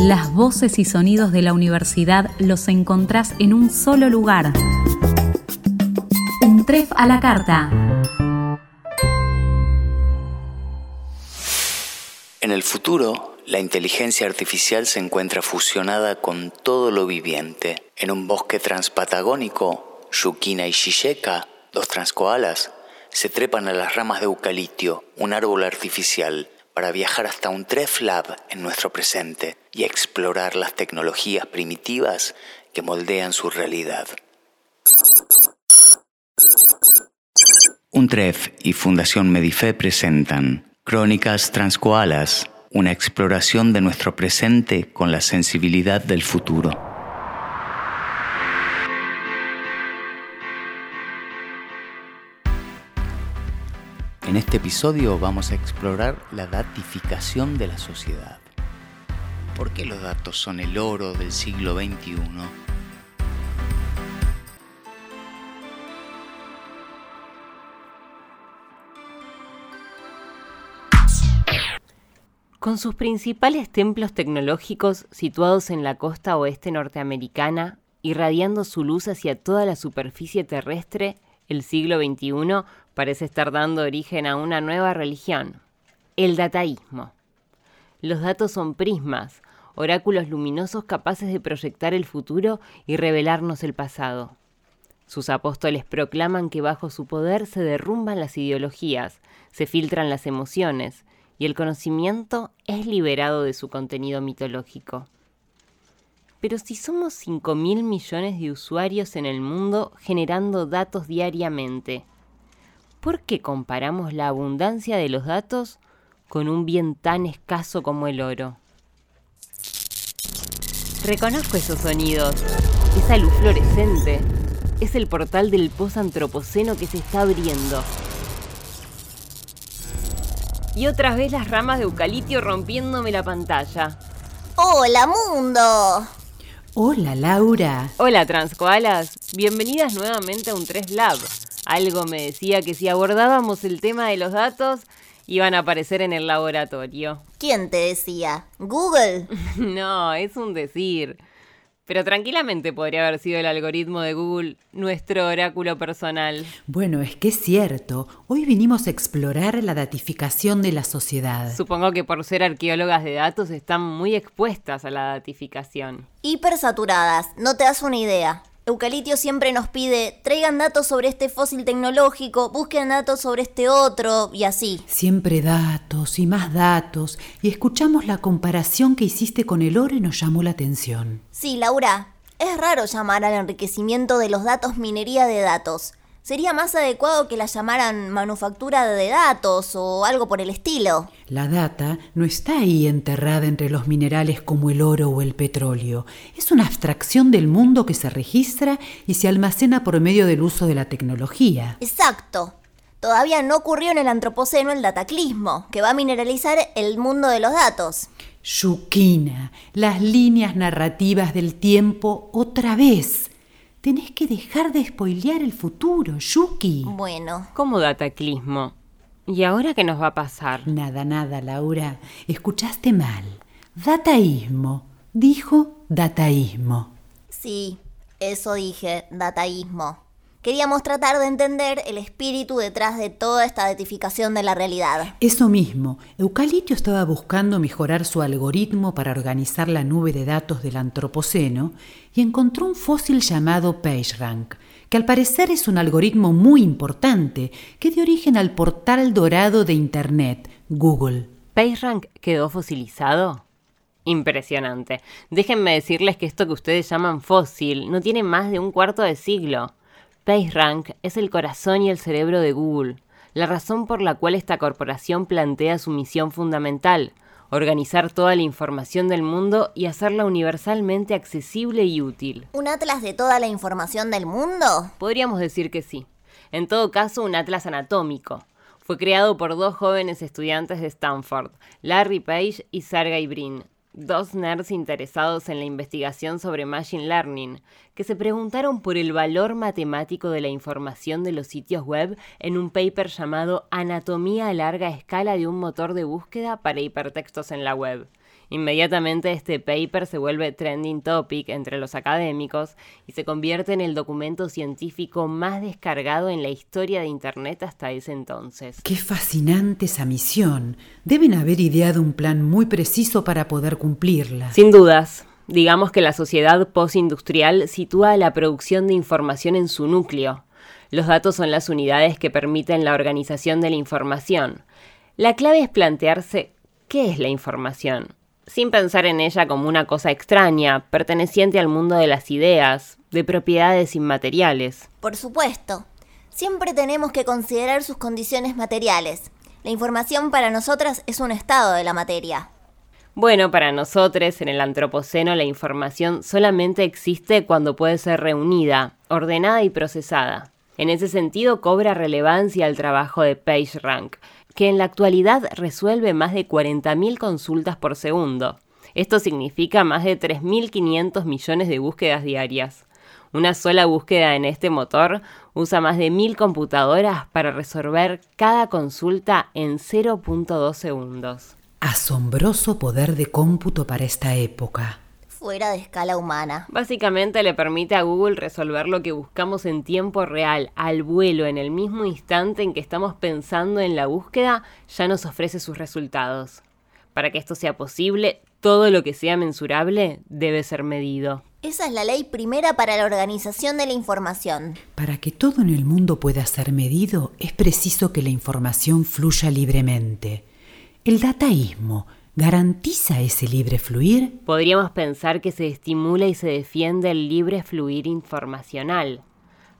Las voces y sonidos de la universidad los encontrás en un solo lugar. Un tref a la carta. En el futuro, la inteligencia artificial se encuentra fusionada con todo lo viviente. En un bosque transpatagónico, Yukina y Shisheka, dos transkoalas, se trepan a las ramas de eucalipto, un árbol artificial, para viajar hasta un Tref Lab en nuestro presente y explorar las tecnologías primitivas que moldean su realidad. Un Tref y Fundación Medife presentan Crónicas Transcoalas, una exploración de nuestro presente con la sensibilidad del futuro. En este episodio vamos a explorar la datificación de la sociedad. ¿Por qué los datos son el oro del siglo XXI? Con sus principales templos tecnológicos situados en la costa oeste norteamericana, irradiando su luz hacia toda la superficie terrestre, el siglo XXI parece estar dando origen a una nueva religión, el dataísmo. Los datos son prismas, oráculos luminosos capaces de proyectar el futuro y revelarnos el pasado. Sus apóstoles proclaman que bajo su poder se derrumban las ideologías, se filtran las emociones, y el conocimiento es liberado de su contenido mitológico. Pero si somos 5 mil millones de usuarios en el mundo generando datos diariamente, ¿por qué comparamos la abundancia de los datos con un bien tan escaso como el oro? Reconozco esos sonidos, esa luz fluorescente. Es el portal del post-antropoceno que se está abriendo. Y otra vez las ramas de eucalipto rompiéndome la pantalla. ¡Hola, mundo! Hola, Laura. Hola, Transcoalas. Bienvenidas nuevamente a un 3 Lab. Algo me decía que si abordábamos el tema de los datos, iban a aparecer en el laboratorio. ¿Quién te decía? ¿Google? no, es un decir. Pero tranquilamente podría haber sido el algoritmo de Google nuestro oráculo personal. Bueno, es que es cierto. Hoy vinimos a explorar la datificación de la sociedad. Supongo que por ser arqueólogas de datos están muy expuestas a la datificación. Hipersaturadas, no te das una idea. Eucalitio siempre nos pide, traigan datos sobre este fósil tecnológico, busquen datos sobre este otro y así. Siempre datos y más datos, y escuchamos la comparación que hiciste con el oro y nos llamó la atención. Sí, Laura, es raro llamar al enriquecimiento de los datos minería de datos. Sería más adecuado que la llamaran manufactura de datos o algo por el estilo. La data no está ahí enterrada entre los minerales como el oro o el petróleo. Es una abstracción del mundo que se registra y se almacena por medio del uso de la tecnología. Exacto. Todavía no ocurrió en el antropoceno el dataclismo, que va a mineralizar el mundo de los datos. Yuquina, las líneas narrativas del tiempo otra vez. Tenés que dejar de spoilear el futuro, Yuki. Bueno. ¿Cómo dataclismo? ¿Y ahora qué nos va a pasar? Nada, nada, Laura. Escuchaste mal. Dataísmo. Dijo dataísmo. Sí, eso dije, dataísmo. Queríamos tratar de entender el espíritu detrás de toda esta datificación de la realidad. Eso mismo, Eucalipto estaba buscando mejorar su algoritmo para organizar la nube de datos del Antropoceno y encontró un fósil llamado PageRank, que al parecer es un algoritmo muy importante que dio origen al portal dorado de Internet, Google. ¿PageRank quedó fosilizado? Impresionante. Déjenme decirles que esto que ustedes llaman fósil no tiene más de un cuarto de siglo. PageRank es el corazón y el cerebro de Google, la razón por la cual esta corporación plantea su misión fundamental, organizar toda la información del mundo y hacerla universalmente accesible y útil. ¿Un atlas de toda la información del mundo? Podríamos decir que sí. En todo caso, un atlas anatómico. Fue creado por dos jóvenes estudiantes de Stanford, Larry Page y Sergey Brin, dos nerds interesados en la investigación sobre Machine Learning, que se preguntaron por el valor matemático de la información de los sitios web en un paper llamado Anatomía a larga escala de un motor de búsqueda para hipertextos en la web. Inmediatamente este paper se vuelve trending topic entre los académicos y se convierte en el documento científico más descargado en la historia de Internet hasta ese entonces. Qué fascinante esa misión. Deben haber ideado un plan muy preciso para poder cumplirla. Sin dudas. Digamos que la sociedad postindustrial sitúa la producción de información en su núcleo. Los datos son las unidades que permiten la organización de la información. La clave es plantearse qué es la información sin pensar en ella como una cosa extraña, perteneciente al mundo de las ideas, de propiedades inmateriales. Por supuesto. Siempre tenemos que considerar sus condiciones materiales. La información para nosotras es un estado de la materia. Bueno, para nosotros en el Antropoceno la información solamente existe cuando puede ser reunida, ordenada y procesada. En ese sentido cobra relevancia el trabajo de PageRank, que en la actualidad resuelve más de 40.000 consultas por segundo. Esto significa más de 3.500 millones de búsquedas diarias. Una sola búsqueda en este motor usa más de 1.000 computadoras para resolver cada consulta en 0.2 segundos. Asombroso poder de cómputo para esta época fuera de escala humana. Básicamente le permite a Google resolver lo que buscamos en tiempo real, al vuelo, en el mismo instante en que estamos pensando en la búsqueda, ya nos ofrece sus resultados. Para que esto sea posible, todo lo que sea mensurable debe ser medido. Esa es la ley primera para la organización de la información. Para que todo en el mundo pueda ser medido, es preciso que la información fluya libremente. El dataísmo ¿Garantiza ese libre fluir? Podríamos pensar que se estimula y se defiende el libre fluir informacional.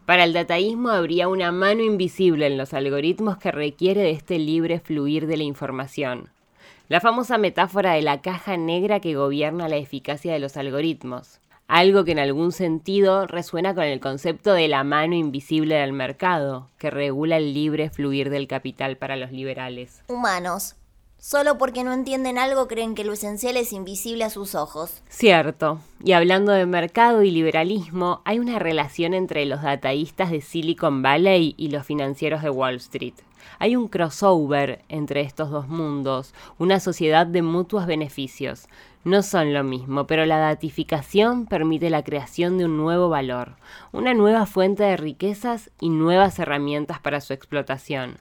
Para el dataísmo habría una mano invisible en los algoritmos que requiere de este libre fluir de la información. La famosa metáfora de la caja negra que gobierna la eficacia de los algoritmos. Algo que en algún sentido resuena con el concepto de la mano invisible del mercado, que regula el libre fluir del capital para los liberales. Humanos, Solo porque no entienden algo creen que lo esencial es invisible a sus ojos. Cierto. Y hablando de mercado y liberalismo, hay una relación entre los dataístas de Silicon Valley y los financieros de Wall Street. Hay un crossover entre estos dos mundos, una sociedad de mutuos beneficios. No son lo mismo, pero la datificación permite la creación de un nuevo valor, una nueva fuente de riquezas y nuevas herramientas para su explotación.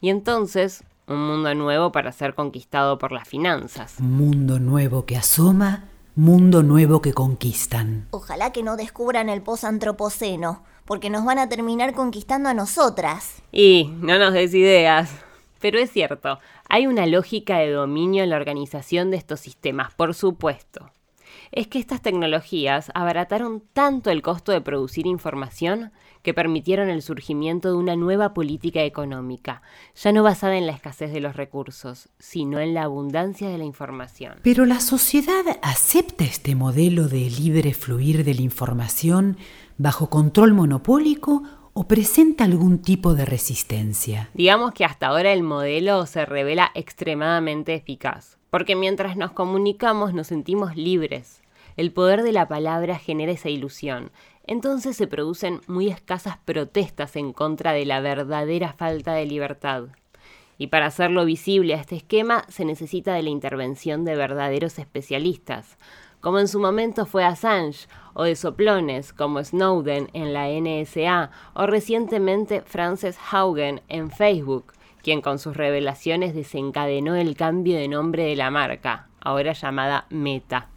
Y entonces, un mundo nuevo para ser conquistado por las finanzas. Mundo nuevo que asoma, mundo nuevo que conquistan. Ojalá que no descubran el posantropoceno, porque nos van a terminar conquistando a nosotras. Y no nos des ideas. Pero es cierto, hay una lógica de dominio en la organización de estos sistemas, por supuesto. Es que estas tecnologías abarataron tanto el costo de producir información que permitieron el surgimiento de una nueva política económica, ya no basada en la escasez de los recursos, sino en la abundancia de la información. Pero la sociedad acepta este modelo de libre fluir de la información bajo control monopólico o presenta algún tipo de resistencia. Digamos que hasta ahora el modelo se revela extremadamente eficaz, porque mientras nos comunicamos nos sentimos libres. El poder de la palabra genera esa ilusión, entonces se producen muy escasas protestas en contra de la verdadera falta de libertad. Y para hacerlo visible a este esquema se necesita de la intervención de verdaderos especialistas, como en su momento fue Assange, o de soplones como Snowden en la NSA, o recientemente Frances Haugen en Facebook, quien con sus revelaciones desencadenó el cambio de nombre de la marca, ahora llamada Meta.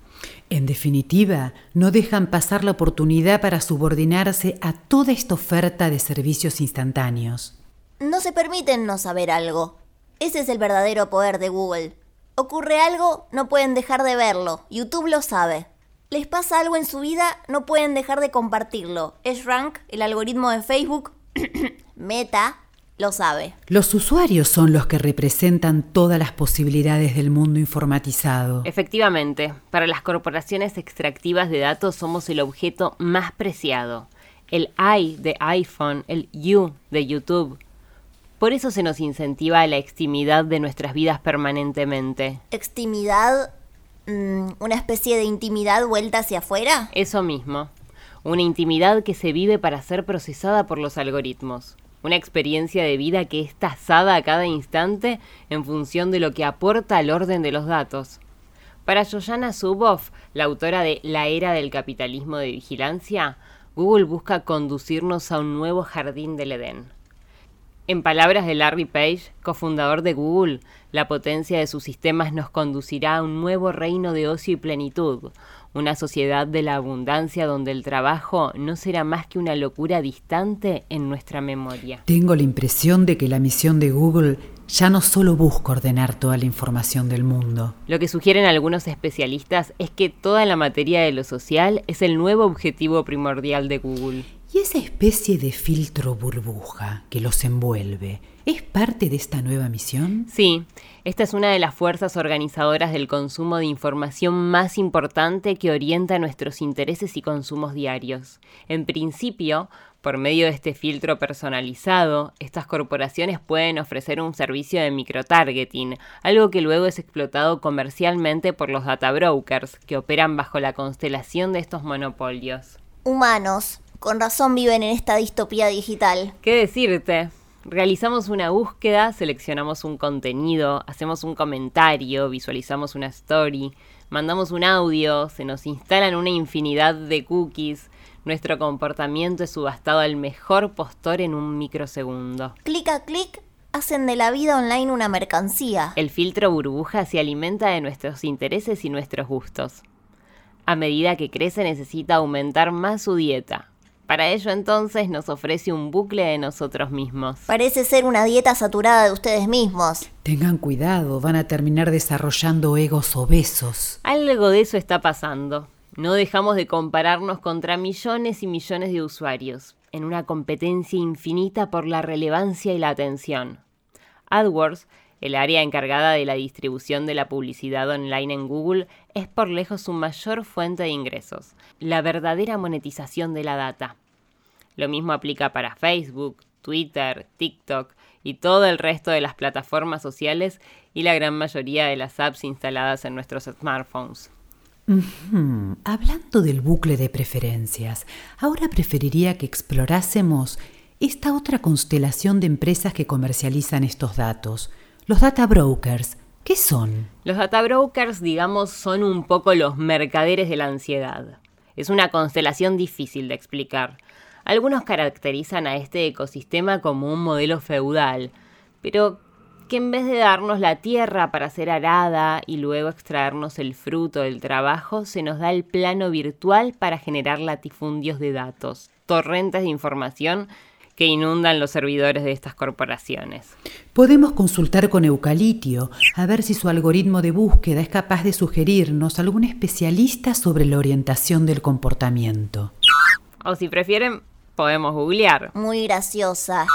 En definitiva, no dejan pasar la oportunidad para subordinarse a toda esta oferta de servicios instantáneos. No se permiten no saber algo. Ese es el verdadero poder de Google. Ocurre algo, no pueden dejar de verlo. YouTube lo sabe. Les pasa algo en su vida, no pueden dejar de compartirlo. rank el algoritmo de Facebook, Meta, lo sabe. Los usuarios son los que representan todas las posibilidades del mundo informatizado. Efectivamente, para las corporaciones extractivas de datos somos el objeto más preciado. El I de iPhone, el U de YouTube. Por eso se nos incentiva la extimidad de nuestras vidas permanentemente. ¿Extimidad? Mm, ¿Una especie de intimidad vuelta hacia afuera? Eso mismo. Una intimidad que se vive para ser procesada por los algoritmos una experiencia de vida que es tasada a cada instante en función de lo que aporta al orden de los datos. Para Joyanna Zuboff, la autora de La era del capitalismo de vigilancia, Google busca conducirnos a un nuevo jardín del Edén. En palabras de Larry Page, cofundador de Google, la potencia de sus sistemas nos conducirá a un nuevo reino de ocio y plenitud, una sociedad de la abundancia donde el trabajo no será más que una locura distante en nuestra memoria. Tengo la impresión de que la misión de Google ya no solo busca ordenar toda la información del mundo. Lo que sugieren algunos especialistas es que toda la materia de lo social es el nuevo objetivo primordial de Google. Y esa especie de filtro burbuja que los envuelve, ¿es parte de esta nueva misión? Sí, esta es una de las fuerzas organizadoras del consumo de información más importante que orienta nuestros intereses y consumos diarios. En principio, por medio de este filtro personalizado, estas corporaciones pueden ofrecer un servicio de microtargeting, algo que luego es explotado comercialmente por los data brokers, que operan bajo la constelación de estos monopolios. Humanos, con razón viven en esta distopía digital. ¿Qué decirte? Realizamos una búsqueda, seleccionamos un contenido, hacemos un comentario, visualizamos una story, mandamos un audio, se nos instalan una infinidad de cookies, nuestro comportamiento es subastado al mejor postor en un microsegundo. Clic a clic hacen de la vida online una mercancía. El filtro burbuja se alimenta de nuestros intereses y nuestros gustos. A medida que crece necesita aumentar más su dieta, para ello entonces nos ofrece un bucle de nosotros mismos. Parece ser una dieta saturada de ustedes mismos. Tengan cuidado, van a terminar desarrollando egos obesos. Algo de eso está pasando. No dejamos de compararnos contra millones y millones de usuarios, en una competencia infinita por la relevancia y la atención. AdWords, el área encargada de la distribución de la publicidad online en Google, es por lejos su mayor fuente de ingresos, la verdadera monetización de la data. Lo mismo aplica para Facebook, Twitter, TikTok y todo el resto de las plataformas sociales y la gran mayoría de las apps instaladas en nuestros smartphones. Hablando del bucle de preferencias, ahora preferiría que explorásemos esta otra constelación de empresas que comercializan estos datos, los data brokers. ¿Qué son? Los data brokers, digamos, son un poco los mercaderes de la ansiedad. Es una constelación difícil de explicar. Algunos caracterizan a este ecosistema como un modelo feudal, pero que en vez de darnos la tierra para ser arada y luego extraernos el fruto del trabajo, se nos da el plano virtual para generar latifundios de datos, torrentes de información que inundan los servidores de estas corporaciones. Podemos consultar con Eucalitio a ver si su algoritmo de búsqueda es capaz de sugerirnos algún especialista sobre la orientación del comportamiento. O si prefieren, podemos googlear. Muy graciosa.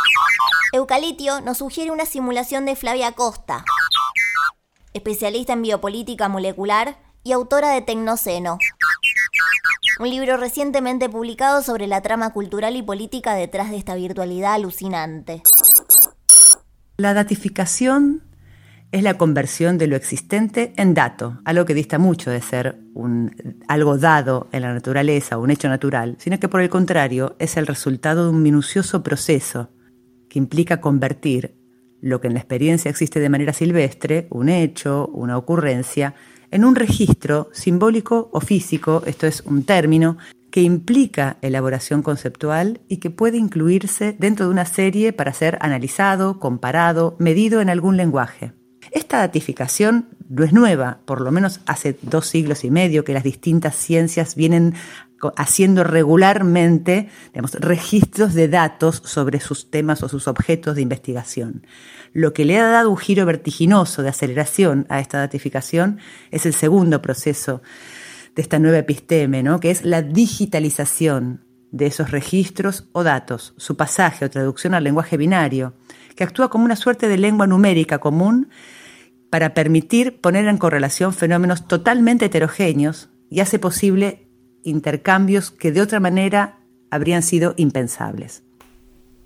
Eucalitio nos sugiere una simulación de Flavia Costa, especialista en biopolítica molecular y autora de Tecnoceno, un libro recientemente publicado sobre la trama cultural y política detrás de esta virtualidad alucinante. La datificación es la conversión de lo existente en dato, algo que dista mucho de ser algo dado en la naturaleza un hecho natural, sino que por el contrario es el resultado de un minucioso proceso que implica convertir lo que en la experiencia existe de manera silvestre, un hecho, una ocurrencia, en un registro simbólico o físico, esto es un término, que implica elaboración conceptual y que puede incluirse dentro de una serie para ser analizado, comparado, medido en algún lenguaje. Esta datificación no es nueva, por lo menos hace dos siglos y medio que las distintas ciencias vienen haciendo regularmente registros de datos sobre sus temas o sus objetos de investigación. Lo que le ha dado un giro vertiginoso de aceleración a esta datificación es el segundo proceso de esta nueva episteme, ¿no? que es la digitalización de esos registros o datos, su pasaje o traducción al lenguaje binario, que actúa como una suerte de lengua numérica común para permitir poner en correlación fenómenos totalmente heterogéneos y hace posible intercambios que de otra manera habrían sido impensables.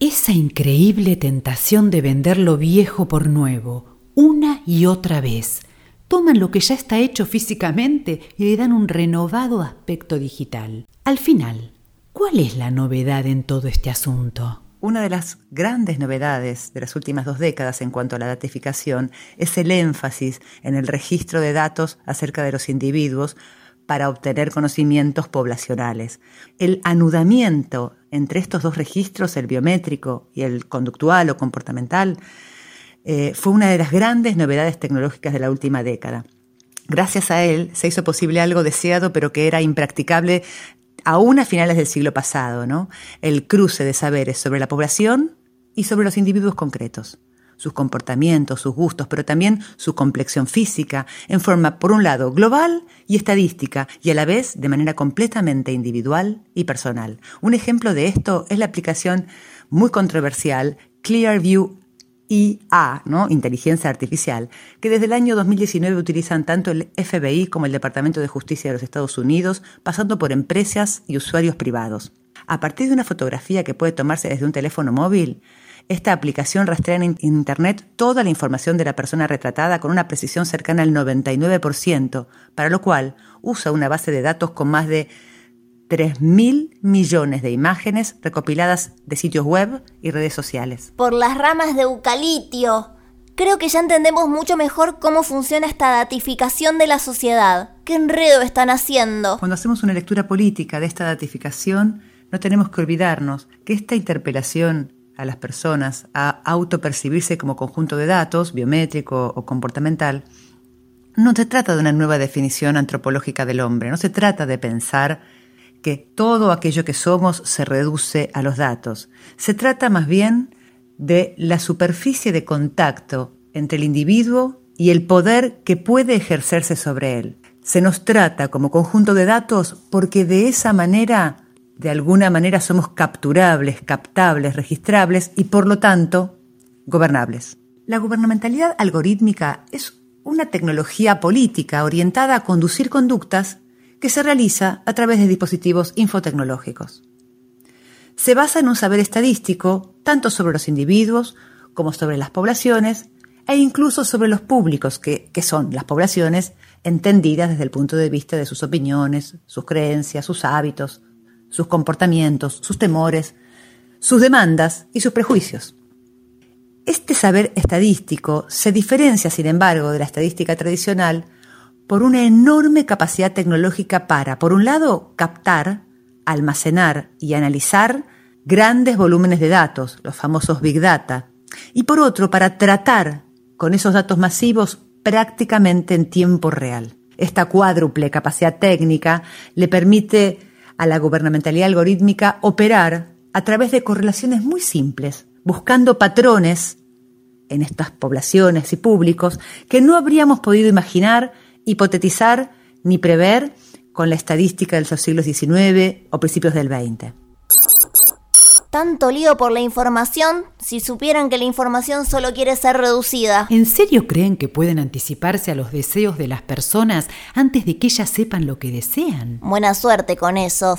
Esa increíble tentación de vender lo viejo por nuevo, una y otra vez. Toman lo que ya está hecho físicamente y le dan un renovado aspecto digital. Al final, ¿cuál es la novedad en todo este asunto? Una de las grandes novedades de las últimas dos décadas en cuanto a la datificación es el énfasis en el registro de datos acerca de los individuos para obtener conocimientos poblacionales. El anudamiento entre estos dos registros, el biométrico y el conductual o comportamental, eh, fue una de las grandes novedades tecnológicas de la última década. Gracias a él se hizo posible algo deseado pero que era impracticable aún a finales del siglo pasado, ¿no? El cruce de saberes sobre la población y sobre los individuos concretos, sus comportamientos, sus gustos, pero también su complexión física, en forma, por un lado, global y estadística, y a la vez de manera completamente individual y personal. Un ejemplo de esto es la aplicación muy controversial Clearview IA, ¿no? inteligencia artificial, que desde el año 2019 utilizan tanto el FBI como el Departamento de Justicia de los Estados Unidos, pasando por empresas y usuarios privados. A partir de una fotografía que puede tomarse desde un teléfono móvil, esta aplicación rastrea en Internet toda la información de la persona retratada con una precisión cercana al 99%, para lo cual usa una base de datos con más de 3.000 millones de imágenes recopiladas de sitios web y redes sociales. Por las ramas de eucalipto. Creo que ya entendemos mucho mejor cómo funciona esta datificación de la sociedad. ¿Qué enredo están haciendo? Cuando hacemos una lectura política de esta datificación, no tenemos que olvidarnos que esta interpelación a las personas a autopercibirse como conjunto de datos, biométrico o comportamental, no se trata de una nueva definición antropológica del hombre, no se trata de pensar que todo aquello que somos se reduce a los datos. Se trata más bien de la superficie de contacto entre el individuo y el poder que puede ejercerse sobre él. Se nos trata como conjunto de datos porque de esa manera, de alguna manera, somos capturables, captables, registrables y por lo tanto gobernables. La gubernamentalidad algorítmica es una tecnología política orientada a conducir conductas que se realiza a través de dispositivos infotecnológicos. Se basa en un saber estadístico tanto sobre los individuos como sobre las poblaciones e incluso sobre los públicos, que, son las poblaciones entendidas desde el punto de vista de sus opiniones, sus creencias, sus hábitos, sus comportamientos, sus temores, sus demandas y sus prejuicios. Este saber estadístico se diferencia, sin embargo, de la estadística tradicional por una enorme capacidad tecnológica para, por un lado, captar, almacenar y analizar grandes volúmenes de datos, los famosos Big Data, y por otro, para tratar con esos datos masivos prácticamente en tiempo real. Esta cuádruple capacidad técnica le permite a la gubernamentalidad algorítmica operar a través de correlaciones muy simples, buscando patrones en estas poblaciones y públicos que no habríamos podido imaginar hipotetizar ni prever con la estadística de los siglos XIX o principios del XX. Tanto lío por la información si supieran que la información solo quiere ser reducida. ¿En serio creen que pueden anticiparse a los deseos de las personas antes de que ellas sepan lo que desean? Buena suerte con eso.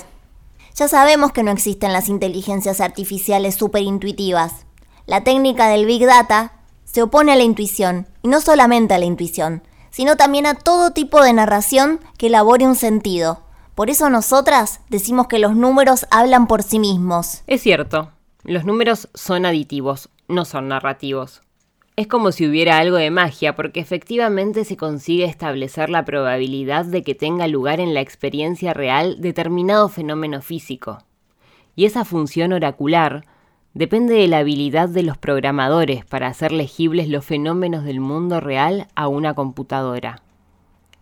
Ya sabemos que no existen las inteligencias artificiales superintuitivas. La técnica del Big Data se opone a la intuición, y no solamente a la intuición, sino también a todo tipo de narración que elabore un sentido. Por eso nosotras decimos que los números hablan por sí mismos. Es cierto, los números son aditivos, no son narrativos. Es como si hubiera algo de magia, porque efectivamente se consigue establecer la probabilidad de que tenga lugar en la experiencia real determinado fenómeno físico. Y esa función oracular depende de la habilidad de los programadores para hacer legibles los fenómenos del mundo real a una computadora.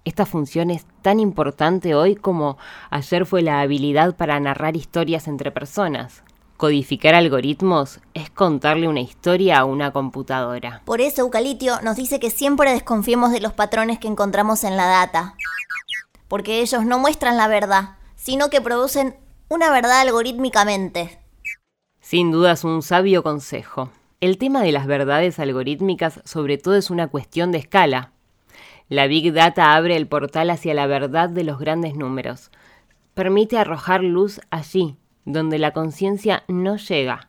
Esta función es tan importante hoy como ayer fue la habilidad para narrar historias entre personas. Codificar algoritmos es contarle una historia a una computadora. Por eso Eucalitio nos dice que siempre desconfiemos de los patrones que encontramos en la data. Porque ellos no muestran la verdad, sino que producen una verdad algorítmicamente. Sin duda es un sabio consejo. El tema de las verdades algorítmicas sobre todo es una cuestión de escala. La Big Data abre el portal hacia la verdad de los grandes números. Permite arrojar luz allí, donde la conciencia no llega.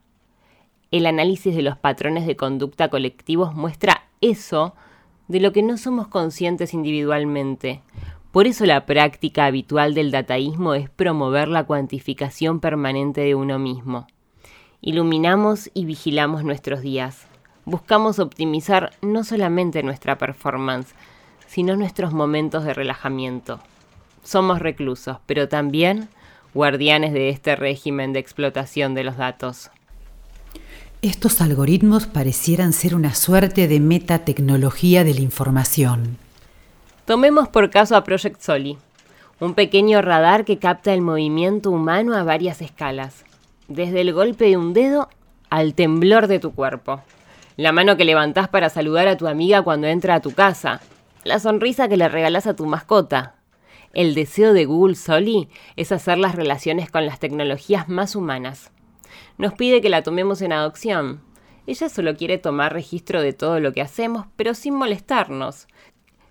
El análisis de los patrones de conducta colectivos muestra eso de lo que no somos conscientes individualmente. Por eso la práctica habitual del dataísmo es promover la cuantificación permanente de uno mismo Iluminamos y vigilamos nuestros días. Buscamos optimizar no solamente nuestra performance, sino nuestros momentos de relajamiento. Somos reclusos, pero también guardianes de este régimen de explotación de los datos. Estos algoritmos parecieran ser una suerte de metatecnología de la información. Tomemos por caso a Project Soli, un pequeño radar que capta el movimiento humano a varias escalas, desde el golpe de un dedo al temblor de tu cuerpo, la mano que levantás para saludar a tu amiga cuando entra a tu casa, la sonrisa que le regalas a tu mascota, el deseo de Google Soli es hacer las relaciones con las tecnologías más humanas. Nos pide que la tomemos en adopción. Ella solo quiere tomar registro de todo lo que hacemos, pero sin molestarnos,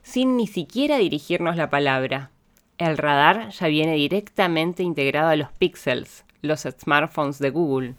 sin ni siquiera dirigirnos la palabra. El radar ya viene directamente integrado a los pixels, los smartphones de Google.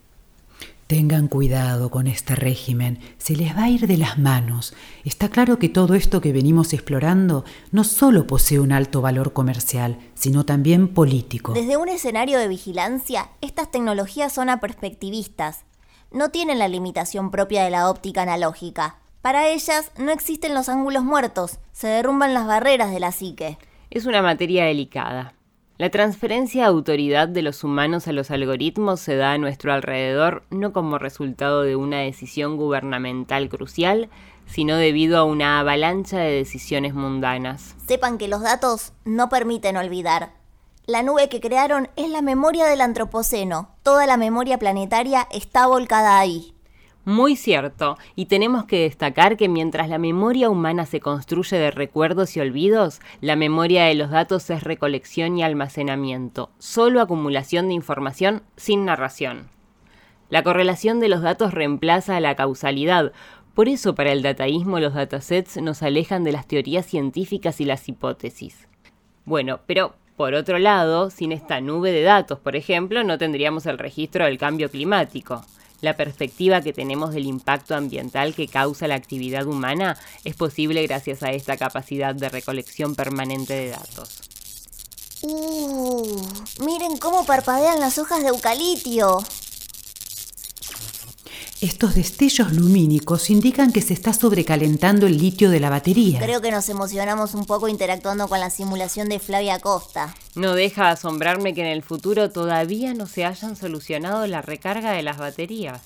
Tengan cuidado con este régimen, se les va a ir de las manos. Está claro que todo esto que venimos explorando no solo posee un alto valor comercial, sino también político. Desde un escenario de vigilancia, estas tecnologías son aperspectivistas. No tienen la limitación propia de la óptica analógica. Para ellas no existen los ángulos muertos, se derrumban las barreras de la psique. Es una materia delicada. La transferencia de autoridad de los humanos a los algoritmos se da a nuestro alrededor no como resultado de una decisión gubernamental crucial, sino debido a una avalancha de decisiones mundanas. Sepan que los datos no permiten olvidar. La nube que crearon es la memoria del Antropoceno. Toda la memoria planetaria está volcada ahí. Muy cierto, y tenemos que destacar que mientras la memoria humana se construye de recuerdos y olvidos, la memoria de los datos es recolección y almacenamiento, solo acumulación de información sin narración. La correlación de los datos reemplaza a la causalidad, por eso para el dataísmo los datasets nos alejan de las teorías científicas y las hipótesis. Bueno, pero por otro lado, sin esta nube de datos, por ejemplo, no tendríamos el registro del cambio climático. La perspectiva que tenemos del impacto ambiental que causa la actividad humana es posible gracias a esta capacidad de recolección permanente de datos. Uh, miren cómo parpadean las hojas de eucalipto. Estos destellos lumínicos indican que se está sobrecalentando el litio de la batería. Creo que nos emocionamos un poco interactuando con la simulación de Flavia Costa. No deja de asombrarme que en el futuro todavía no se hayan solucionado la recarga de las baterías.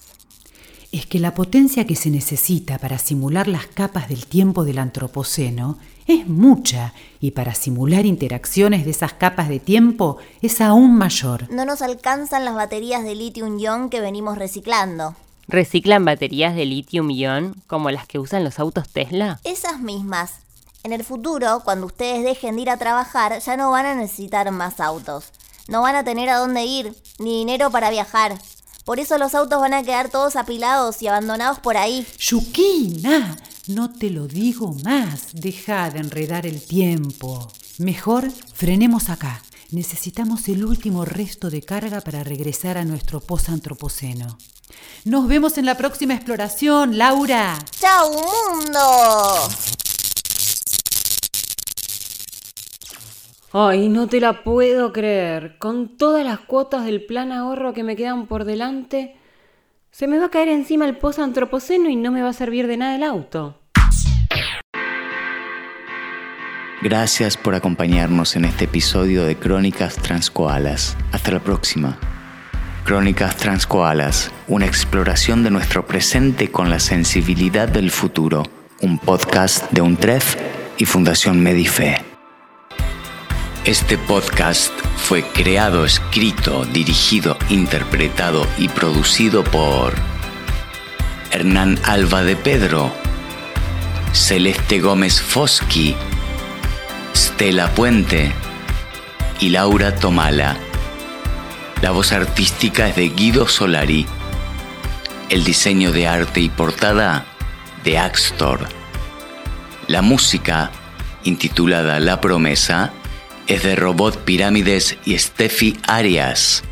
Es que la potencia que se necesita para simular las capas del tiempo del Antropoceno es mucha y para simular interacciones de esas capas de tiempo es aún mayor. No nos alcanzan las baterías de litio-ion que venimos reciclando. ¿Reciclan baterías de litio-ion como las que usan los autos Tesla? Esas mismas. En el futuro, cuando ustedes dejen de ir a trabajar, ya no van a necesitar más autos. No van a tener a dónde ir, ni dinero para viajar. Por eso los autos van a quedar todos apilados y abandonados por ahí. Yukina, no te lo digo más. Deja de enredar el tiempo. Mejor frenemos acá. Necesitamos el último resto de carga para regresar a nuestro post-antropoceno. Nos vemos en la próxima exploración, Laura. ¡Chao, mundo! Ay, no te la puedo creer. Con todas las cuotas del plan ahorro que me quedan por delante, se me va a caer encima el post-antropoceno y no me va a servir de nada el auto. Gracias por acompañarnos en este episodio de Crónicas Transcoalas. Hasta la próxima. Crónicas Transcoalas, una exploración de nuestro presente con la sensibilidad del futuro. Un podcast de UNTREF y Fundación Medife. Este podcast fue creado, escrito, dirigido, interpretado y producido por Hernán Alba de Pedro, Celeste Gómez Foschi, Stella Puente y Laura Tomala. La voz artística es de Guido Solari. El diseño de arte y portada de Axtor. La música, intitulada La Promesa, es de Robot Pirámides y Steffi Arias.